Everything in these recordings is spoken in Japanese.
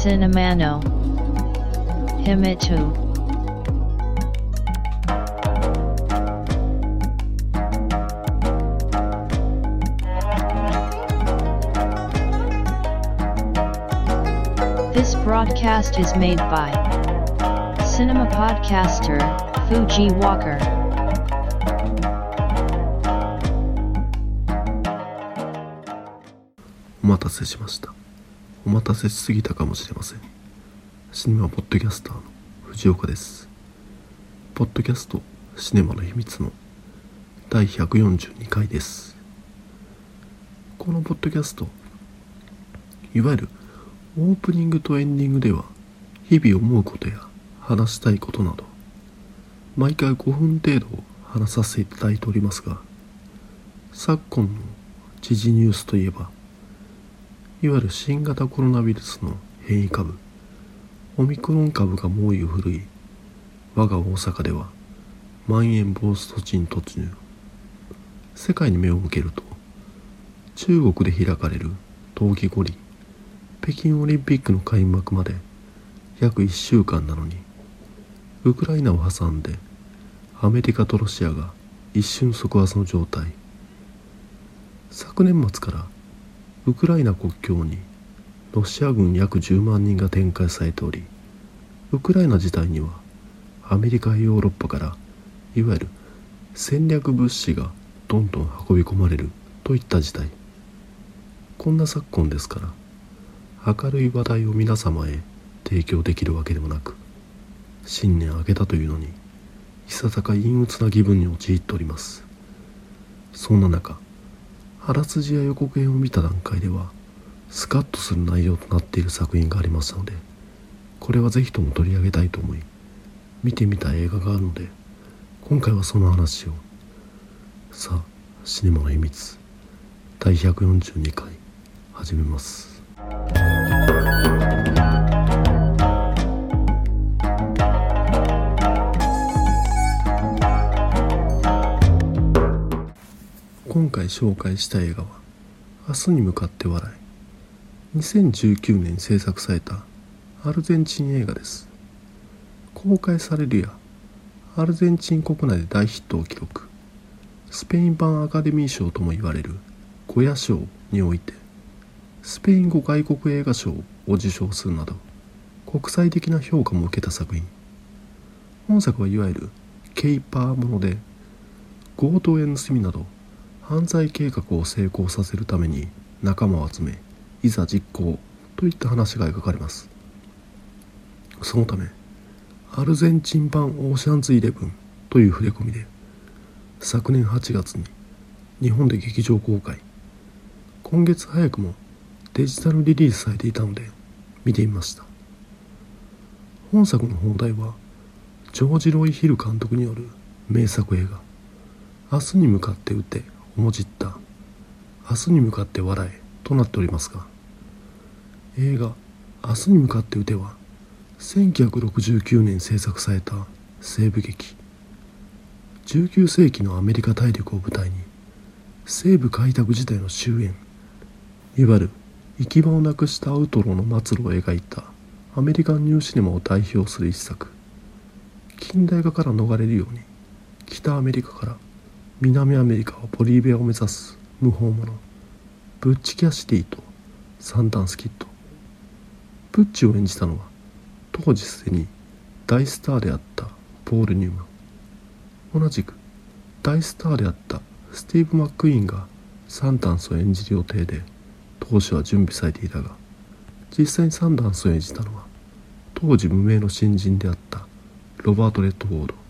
Cinemano Himitu This broadcast is made by Cinema Podcaster Fuji Walker. お待たせしました お待たせしすぎたかもしれません。シネマポッドキャスターの藤岡です。ポッドキャストシネマの秘密の第142回です。このポッドキャストいわゆるオープニングとエンディングでは日々思うことや話したいことなど毎回5分程度話させていただいておりますが昨今の時事ニュースといえばいわゆる新型コロナウイルスの変異株。オミクロン株が猛威を振るい我が大阪ではまん延防止措置に突入。世界に目を向けると中国で開かれる冬季五輪。北京オリンピックの開幕まで約1週間なのにウクライナを挟んでアメリカとロシアが一瞬即圧の状態。昨年末からウクライナ国境にロシア軍約10万人が展開されておりウクライナ自体にはアメリカやヨーロッパからいわゆる戦略物資がどんどん運び込まれるといった事態。こんな昨今ですから明るい話題を皆様へ提供できるわけでもなく新年明けたというのにいささか陰鬱な気分に陥っております。そんな中あらすじや予告編を見た段階ではスカッとする内容となっている作品がありますのでこれは是非とも取り上げたいと思い見てみた映画があるので今回はその話を。さあシネマの秘密第142回始めます。今回紹介した映画は「明日に向かって笑い」2019年に制作されたアルゼンチン映画です。公開されるやアルゼンチン国内で大ヒットを記録。スペイン版アカデミー賞とも言われるゴヤ賞においてスペイン語外国映画賞を受賞するなど国際的な評価も受けた作品。本作はいわゆるケイパーもので強盗や盗みなど犯罪計画を成功させるために仲間を集めいざ実行といった話が描かれます。そのためアルゼンチン版オーシャンズイレブンという触れ込みで昨年8月に日本で劇場公開。今月早くもデジタルリリースされていたので見てみました。本作の放題はジョージ・ロイ・ヒル監督による名作映画「明日に向かって撃て」もじった「明日に向かって笑え」となっておりますが。映画「明日に向かって撃て」は1969年制作された西部劇。19世紀のアメリカ大陸を舞台に西部開拓時代の終焉。いわゆる行き場をなくしたアウトローの末路を描いたアメリカンニューシネマを代表する一作。近代化から逃れるように北アメリカから南アメリカはボリビアを目指す無法者。ブッチ・キャシティとサンダンスキッド。ブッチを演じたのは当時すでに大スターであったポール・ニューマン。同じく大スターであったスティーブ・マックイーンがサンダンスを演じる予定で当初は準備されていたが実際にサンダンスを演じたのは当時無名の新人であったロバート・レッドフォード。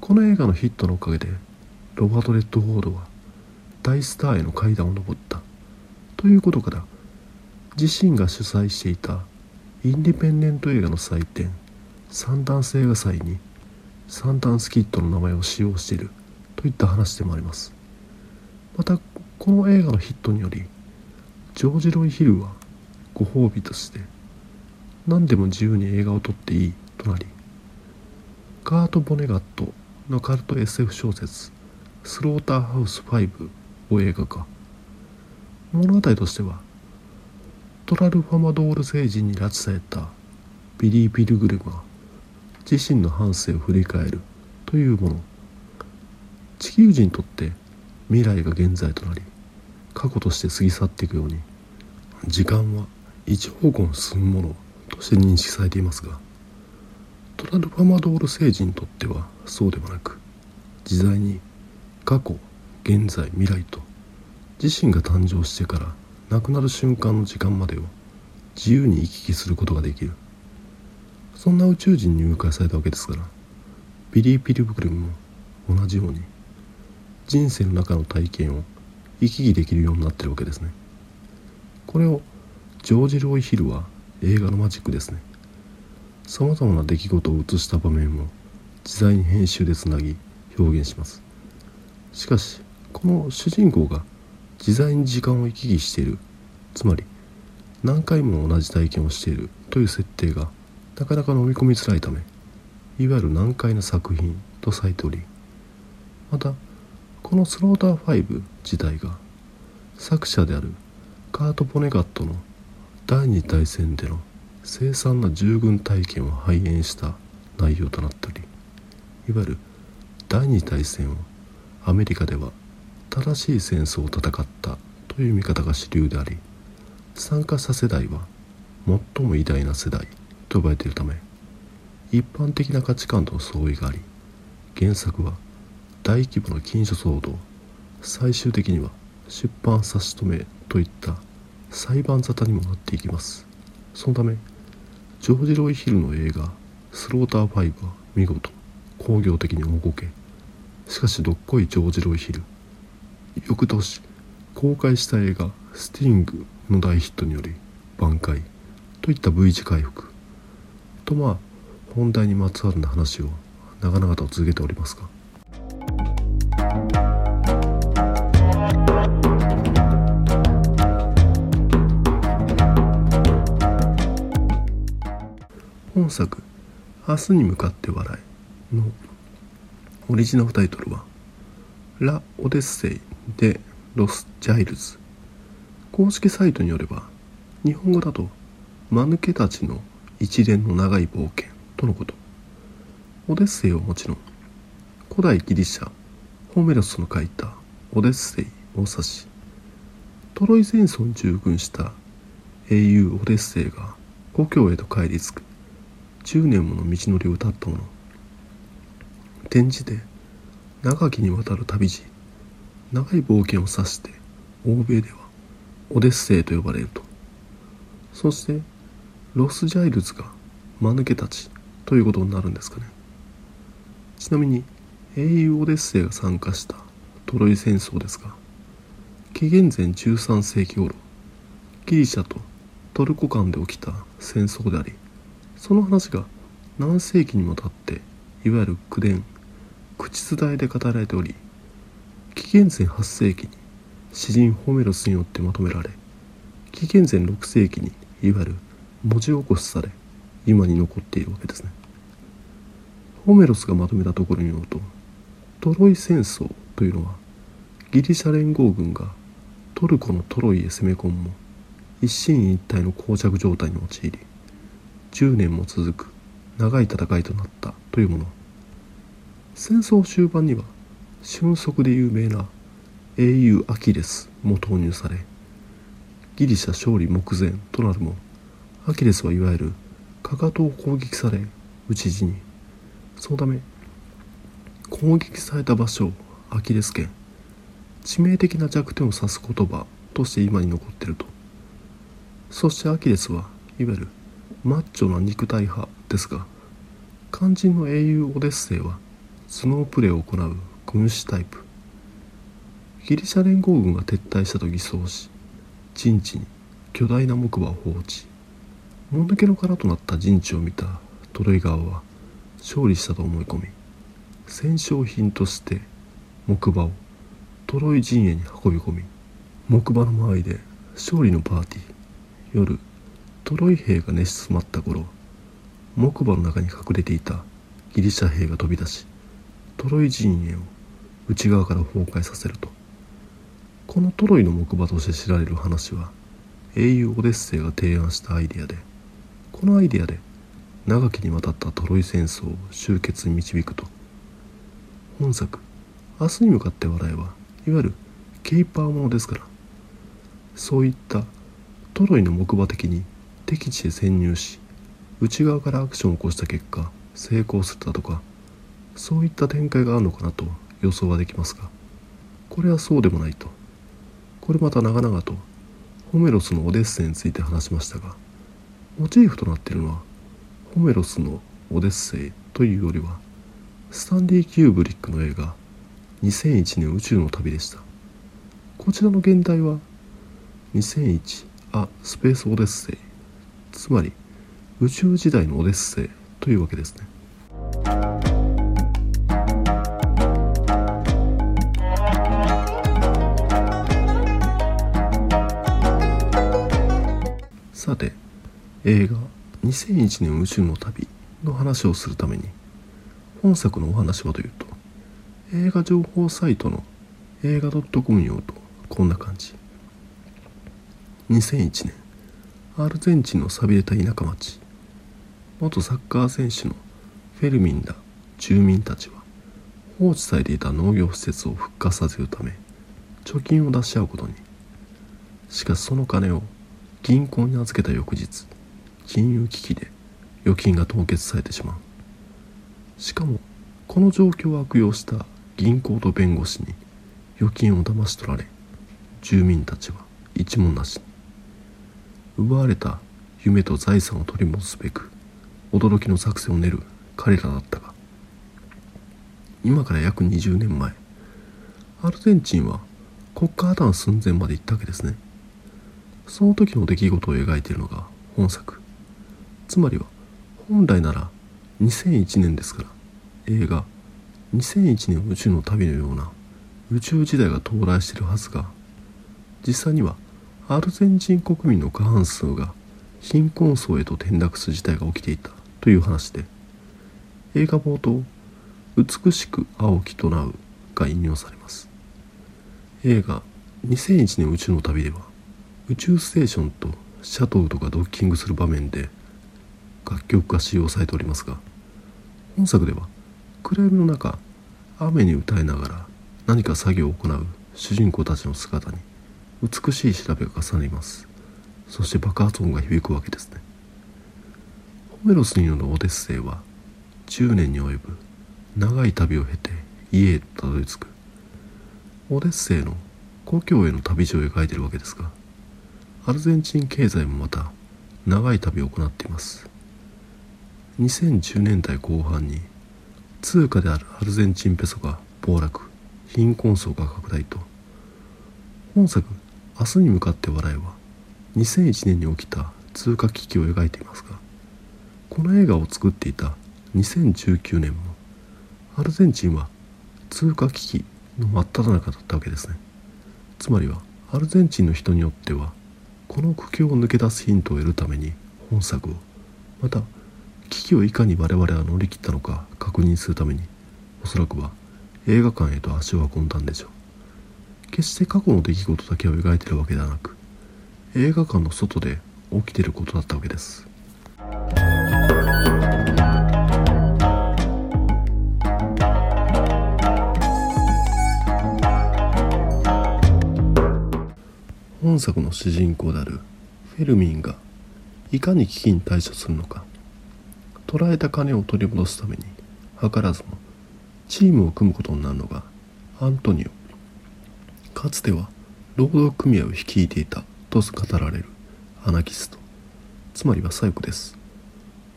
この映画のヒットのおかげでロバート・レッドフォードは大スターへの階段を上った。ということから自身が主催していたインディペンデント映画の祭典サンダンス映画祭にサンダンスキッドの名前を使用しているといった話でもあります。またこの映画のヒットによりジョージ・ロイ・ヒルはご褒美として何でも自由に映画を撮っていいとなりガート・ボネガットのカルト SF 小説「スローターハウス5」を映画化。物語としてはトラルファマドール星人に拉致されたビリー・ピルグルムは自身の半生を振り返るというもの。地球人にとって未来が現在となり過去として過ぎ去っていくように時間は一方向に進むものとして認識されていますがトラルファマドール星人にとってはそうではなく自在に過去現在未来と自身が誕生してから亡くなる瞬間の時間までを自由に行き来することができる。そんな宇宙人に誘拐されたわけですからビリー・ピルブルムも同じように人生の中の体験を行き来できるようになってるわけですね。これをジョージ・ロイ・ヒルは映画のマジックですね。さまざまな出来事を映した場面を自在に編集でつなぎ表現します。しかしこの主人公が自在に時間を行き来している。つまり何回も同じ体験をしている。という設定がなかなか飲み込みづらいためいわゆる難解な作品。とされておりまたこのスローター5自体が作者であるカート・ポネガットの第二大戦での凄惨な従軍体験を反映した内容となっておりいわゆる第二大戦をアメリカでは正しい戦争を戦ったという見方が主流であり参加した世代は最も偉大な世代と呼ばれているため一般的な価値観と相違があり原作は大規模な禁書騒動最終的には出版差し止めといった裁判沙汰にもなっていきます。そのためジョージ・ロイ・ヒルの映画「スローター5」は見事工業的に大こけしかしどっこいジョージ・ロイ・ヒル。翌年公開した映画「スティング」の大ヒットにより挽回といった V 字回復。とまあ本題にまつわるな話を長々と続けておりますが。本作「明日に向かって笑い」のオリジナルタイトルは「 La odisea de los giles」公式サイトによれば日本語だと「間抜けたちの一連の長い冒険」とのこと。オデッセイはもちろん古代ギリシャホメロスの書いたオデッセイを指しトロイ戦争に従軍した英雄オデッセイが故郷へと帰り着く。10年もの道のりを歌ったもの。展示で長きにわたる旅路長い冒険を指して欧米ではオデッセイと呼ばれると。そしてロスジャイルズが間抜けたちということになるんですかね。ちなみに英雄オデッセイが参加したトロイ戦争ですが紀元前13世紀頃ギリシャとトルコ間で起きた戦争でありその話が何世紀にもたっていわゆる口伝口伝えで語られており紀元前8世紀に詩人ホメロスによってまとめられ紀元前6世紀にいわゆる文字起こしされ今に残っているわけですね。ホメロスがまとめたところによるとトロイ戦争というのはギリシャ連合軍がトルコのトロイへ攻め込むも一進一退の膠着状態に陥り10年も続く長い戦いとなったというもの。戦争終盤には俊足で有名な英雄アキレスも投入されギリシャ勝利目前となるもアキレスはいわゆるかかとを攻撃され討ち死にそのため攻撃された場所をアキレス腱致命的な弱点を指す言葉として今に残ってると。そしてアキレスはいわゆるマッチョな肉体派ですが肝心の英雄オデッセイはスノープレーを行う軍師タイプ。ギリシャ連合軍が撤退したと偽装し陣地に巨大な木馬を放置。もぬけの殻となった陣地を見たトロイ側は勝利したと思い込み戦勝品として木馬をトロイ陣営に運び込み木馬の周りで勝利のパーティー。夜トロイ兵が寝静まった頃木馬の中に隠れていたギリシャ兵が飛び出しトロイ陣営を内側から崩壊させると。このトロイの木馬として知られる話は英雄オデッセイが提案したアイデアでこのアイデアで長きにわたったトロイ戦争を終結に導くと。本作「明日に向かって笑え」はいわゆるケイパーものですから。そういったトロイの木馬的に敵地へ潜入し内側からアクションを起こした結果成功するだとかそういった展開があるのかなと予想はできますがこれはそうでもないと。これまた長々とホメロスのオデッセイについて話しましたがモチーフとなっているのはホメロスのオデッセイというよりはスタンディ・キューブリックの映画2001年宇宙の旅でした。こちらの現代は2001あスペースオデッセイ。つまり宇宙時代のオデッセイというわけですね。映画2001年宇宙の旅の話をするために本作のお話はというと映画情報サイトの映画 .com によるとこんな感じ。2001年アルゼンチンの寂れた田舎町。元サッカー選手のフェルミンら住民たちは放置されていた農業施設を復活させるため貯金を出し合うことに。しかしその金を銀行に預けた翌日金融危機で預金が凍結されてしまう。しかもこの状況を悪用した銀行と弁護士に預金を騙し取られ。住民たちは一文なしに奪われた夢と財産を取り戻すべく驚きの作戦を練る彼らだったが今から約20年前アルゼンチンは国家破綻寸前まで行ったわけですね。その時の出来事を描いているのが本作。つまりは本来なら2001年ですから映画2001年宇宙の旅のような宇宙時代が到来しているはずが実際にはアルゼンチン国民の過半数が貧困層へと転落する事態が起きていたという話で映画冒頭「美しく青きとなう」が引用されます。映画2001年宇宙の旅では宇宙ステーションとシャトルとかドッキングする場面で楽曲が使用されておりますが本作では暗闇の中雨に歌いながら何か作業を行う主人公たちの姿に美しい調べが重ねます。そして爆発音が響くわけですね。ホメロスによるオデッセイは10年に及ぶ長い旅を経て家へたどり着く。オデッセイの故郷への旅路を描いているわけですがアルゼンチン経済もまた長い旅を行っています。2010年代後半に通貨であるアルゼンチンペソが暴落貧困層が拡大と。本作「明日に向かって笑え」は2001年に起きた通貨危機を描いていますがこの映画を作っていた2019年もアルゼンチンは通貨危機の真っ只中だったわけですね。つまりはアルゼンチンの人によってはこの苦境を抜け出すヒントを得るために本作をまた危機をいかに我々は乗り切ったのか確認するためにおそらくは映画館へと足を運んだんでしょう。決して過去の出来事だけを描いているわけではなく映画館の外で起きていることだったわけです。本作の主人公であるフェルミンがいかに危機に対処するのか。捕らえた金を取り戻すために図らずもチームを組むことになるのがアントニオ。かつては労働組合を率いていたと語られるアナキスト。つまりは左翼です。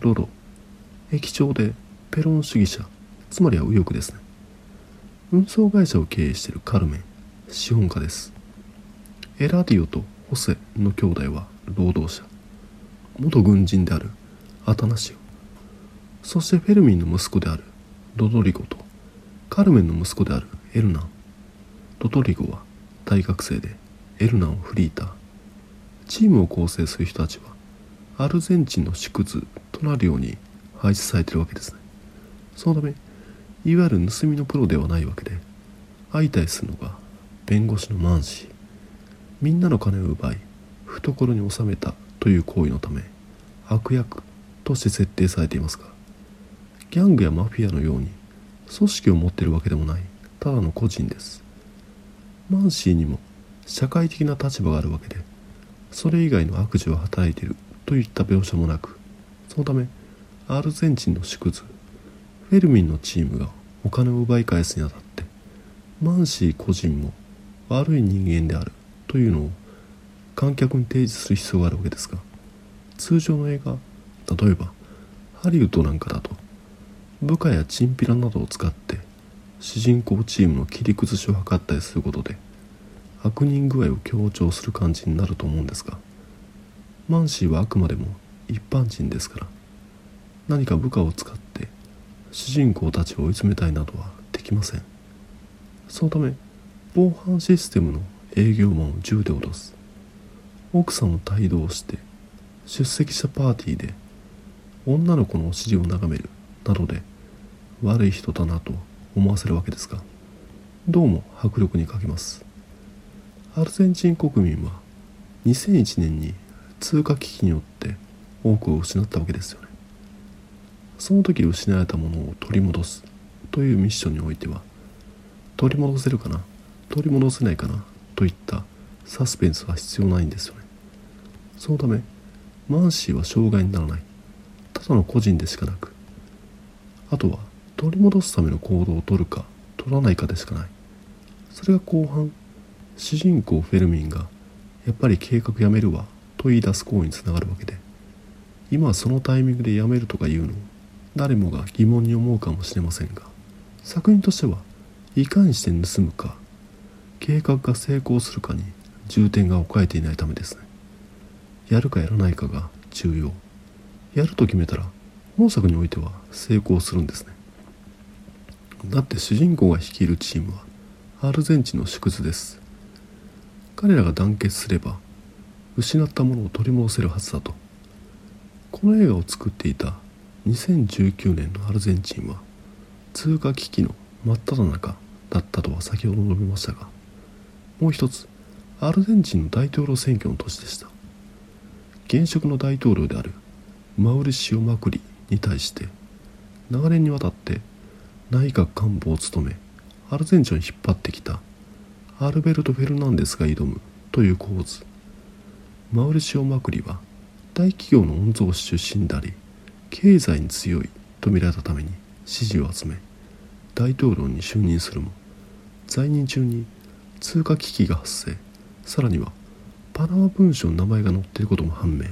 ロロ駅長でペロン主義者。つまりは右翼ですね。運送会社を経営しているカルメン。資本家です。エラディオとホセの兄弟は労働者。元軍人であるアタナシオ。そしてフェルミンの息子である。ロドリゴと。カルメンの息子である。エルナ。ンロドリゴは大学生で。エルナンをフリーター。チームを構成する人たちは。アルゼンチンの縮図となるように配置されているわけですね。そのためいわゆる盗みのプロではないわけで相対するのが弁護士のマンシー。みんなの金を奪い懐に収めたという行為のため悪役として設定されていますがギャングやマフィアのように組織を持っているわけでもないただの個人です。マンシーにも社会的な立場があるわけでそれ以外の悪事を働いているといった描写もなくそのためアルゼンチンの縮図フェルミンのチームがお金を奪い返すにあたってマンシー個人も悪い人間であるというのを観客に提示する必要があるわけですが通常の映画例えばハリウッドなんかだと部下やチンピラなどを使って主人公チームの切り崩しを図ったりすることで悪人具合を強調する感じになると思うんですがマンシーはあくまでも一般人ですから何か部下を使って主人公たちを追い詰めたいなどはできません。そのため防犯システムの営業マンを銃で脅す。奥さんを帯同して出席したパーティーで女の子のお尻を眺める。などで悪い人だなと思わせるわけですがどうも迫力に欠けます。アルゼンチン国民は2001年に通貨危機によって多くを失ったわけですよね。その時失われたものを取り戻すというミッションにおいては取り戻せるかな？取り戻せないかなといったサスペンスは必要ないんですよね。そのためマンシーは障害にならない。ただの個人でしかなくあとは取り戻すための行動を取るか取らないかでしかない。それが後半主人公フェルミンがやっぱり計画やめるわと言い出す行為につながるわけで今はそのタイミングでやめるとか言うのを誰もが疑問に思うかもしれませんが作品としてはいかにして盗むか計画が成功するかに重点が置かれていないためですね。やるかやらないかが重要。やると決めたら本作においては成功するんですね。だって主人公が率いるチームはアルゼンチンの縮図です。彼らが団結すれば失ったものを取り戻せるはずだと。この映画を作っていた2019年のアルゼンチンは通貨危機の真っ只中だったとは先ほど述べましたがもう一つアルゼンチンの大統領選挙の年でした。現職の大統領であるマウリシオ・マクリに対して長年にわたって内閣官房を務めアルゼンチンを引っ張ってきたアルベルト・フェルナンデスが挑むという構図。マウリシオ・マクリは大企業の御曹司出身であり経済に強いと見られたために支持を集め大統領に就任するも在任中に通貨危機が発生さらにはパナマ文書の名前が載っていることも判明。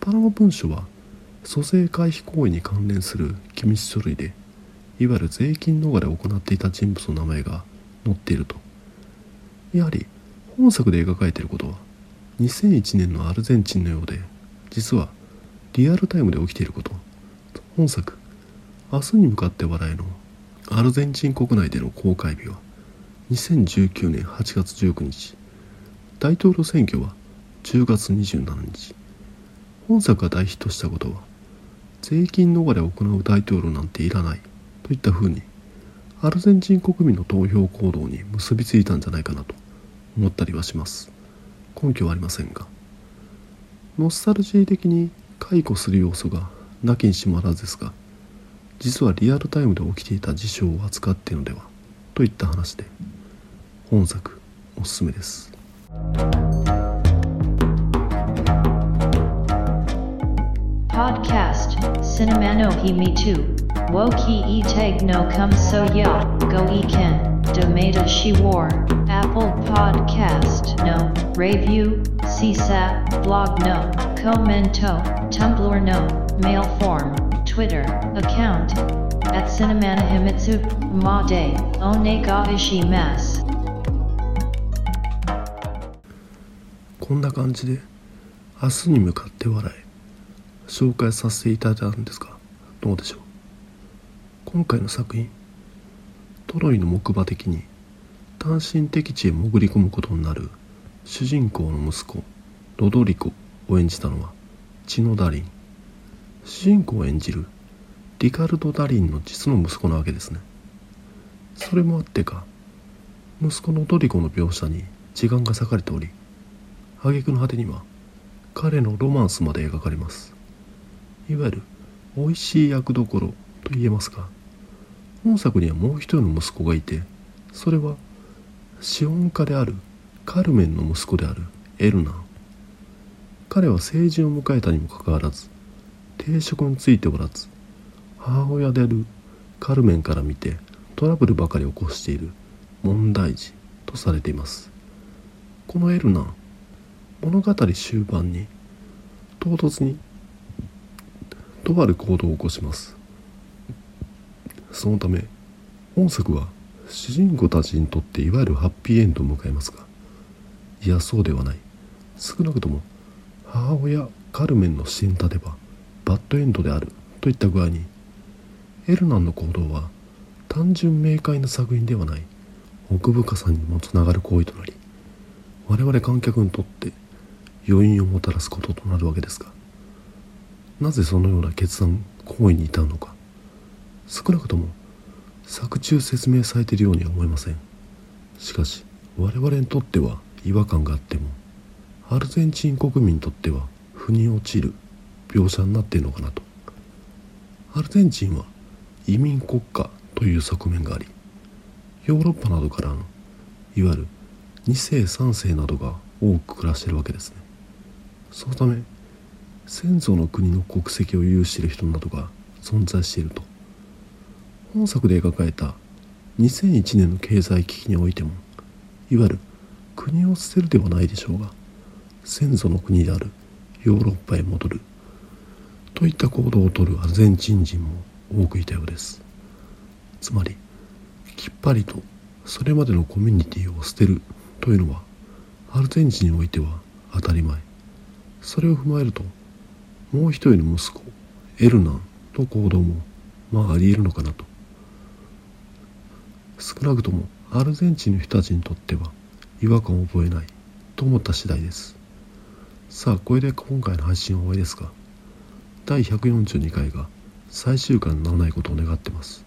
パナマ文書は租税回避行為に関連する機密書類でいわゆる税金逃れを行っていた人物の名前が載っていると。やはり本作で描かれていることは2001年のアルゼンチンのようで実はリアルタイムで起きていること。本作明日に向かって笑いのアルゼンチン国内での公開日は2019年8月19日大統領選挙は10月27日。本作が大ヒットしたことは税金逃れを行う大統領なんていらないといったふうにアルゼンチン国民の投票行動に結びついたんじゃないかなと思ったりはします。根拠はありませんが。ノスタルジー的に解雇する要素がなきにしもあらずですが実はリアルタイムで起きていた事象を扱っているのではといった話で本作おすすめです。Podcast Cinemano hi me too. Wo ki e tag no come so ya. Go e ken. Domata she war. Apple Podcast no. Review. CSAT. Blog no. Commento. Tumblr no. Mail form. Twitter. Account. At Cinemana Himitsu. Ma de. One ga ishimasu. こんな感じで明日に向かって笑い 紹介させていただいたんですがどうでしょう？今回の作品トロイの木馬的に単身敵地へ潜り込むことになる主人公の息子ロドリコを演じたのはチノ・ダリン。主人公を演じるリカルド・ダリンの実の息子なわけですね。それもあってか息子のドリコの描写に時間が割かれており挙句の果てには彼のロマンスまで描かれます。いわゆる美味しい役どころと言えますが本作にはもう一人の息子がいてそれは資本家であるカルメンの息子であるエルナン彼は成人を迎えたにもかかわらず定職についておらず母親であるカルメンから見てトラブルばかり起こしている問題児とされています。このエルナン物語終盤に唐突にとある行動を起こします。そのため本作は主人公たちにとっていわゆるハッピーエンドを迎えますがいやそうではない。少なくとも母親カルメンの視点立てばバッドエンドであるといった具合にエルナンの行動は単純明快な作品ではない。奥深さにもつながる行為となり我々観客にとって余韻をもたらすこととなるわけですがなぜそのような決断行為に至るのか。少なくとも作中説明されているようには思えません。しかし我々にとっては違和感があってもアルゼンチン国民にとっては腑に落ちる描写になっているのかなと。アルゼンチンは移民国家という側面がありヨーロッパなどからのいわゆる2世3世などが多く暮らしているわけですね。そのため先祖の国の国籍を有している人などが存在していると。本作で描かれた2001年の経済危機においてもいわゆる国を捨てるではないでしょうが先祖の国であるヨーロッパへ戻るといった行動をとるアルゼンチン人も多くいたようです。つまりきっぱりとそれまでのコミュニティを捨てるというのはアルゼンチンにおいては当たり前。それを踏まえるともう一人の息子エルナンの行動もまあありえるのかなと。少なくともアルゼンチンの人たちにとっては違和感を覚えないと思った次第です。さあこれで今回の配信は終わりですが第142回が最終回にならないことを願ってます。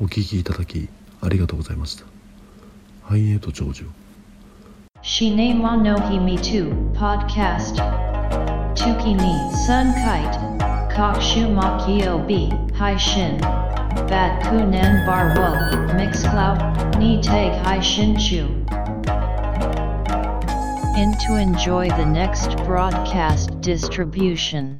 お聞きいただきありがとうございました。繁栄と長寿 Shine wa no himi tu podcast. Tuki ni sun kite. Kokshu makio b hai shin. Bat kunan bar wo mix cloud ni tag hai shin chu. In to enjoy the next broadcast distribution.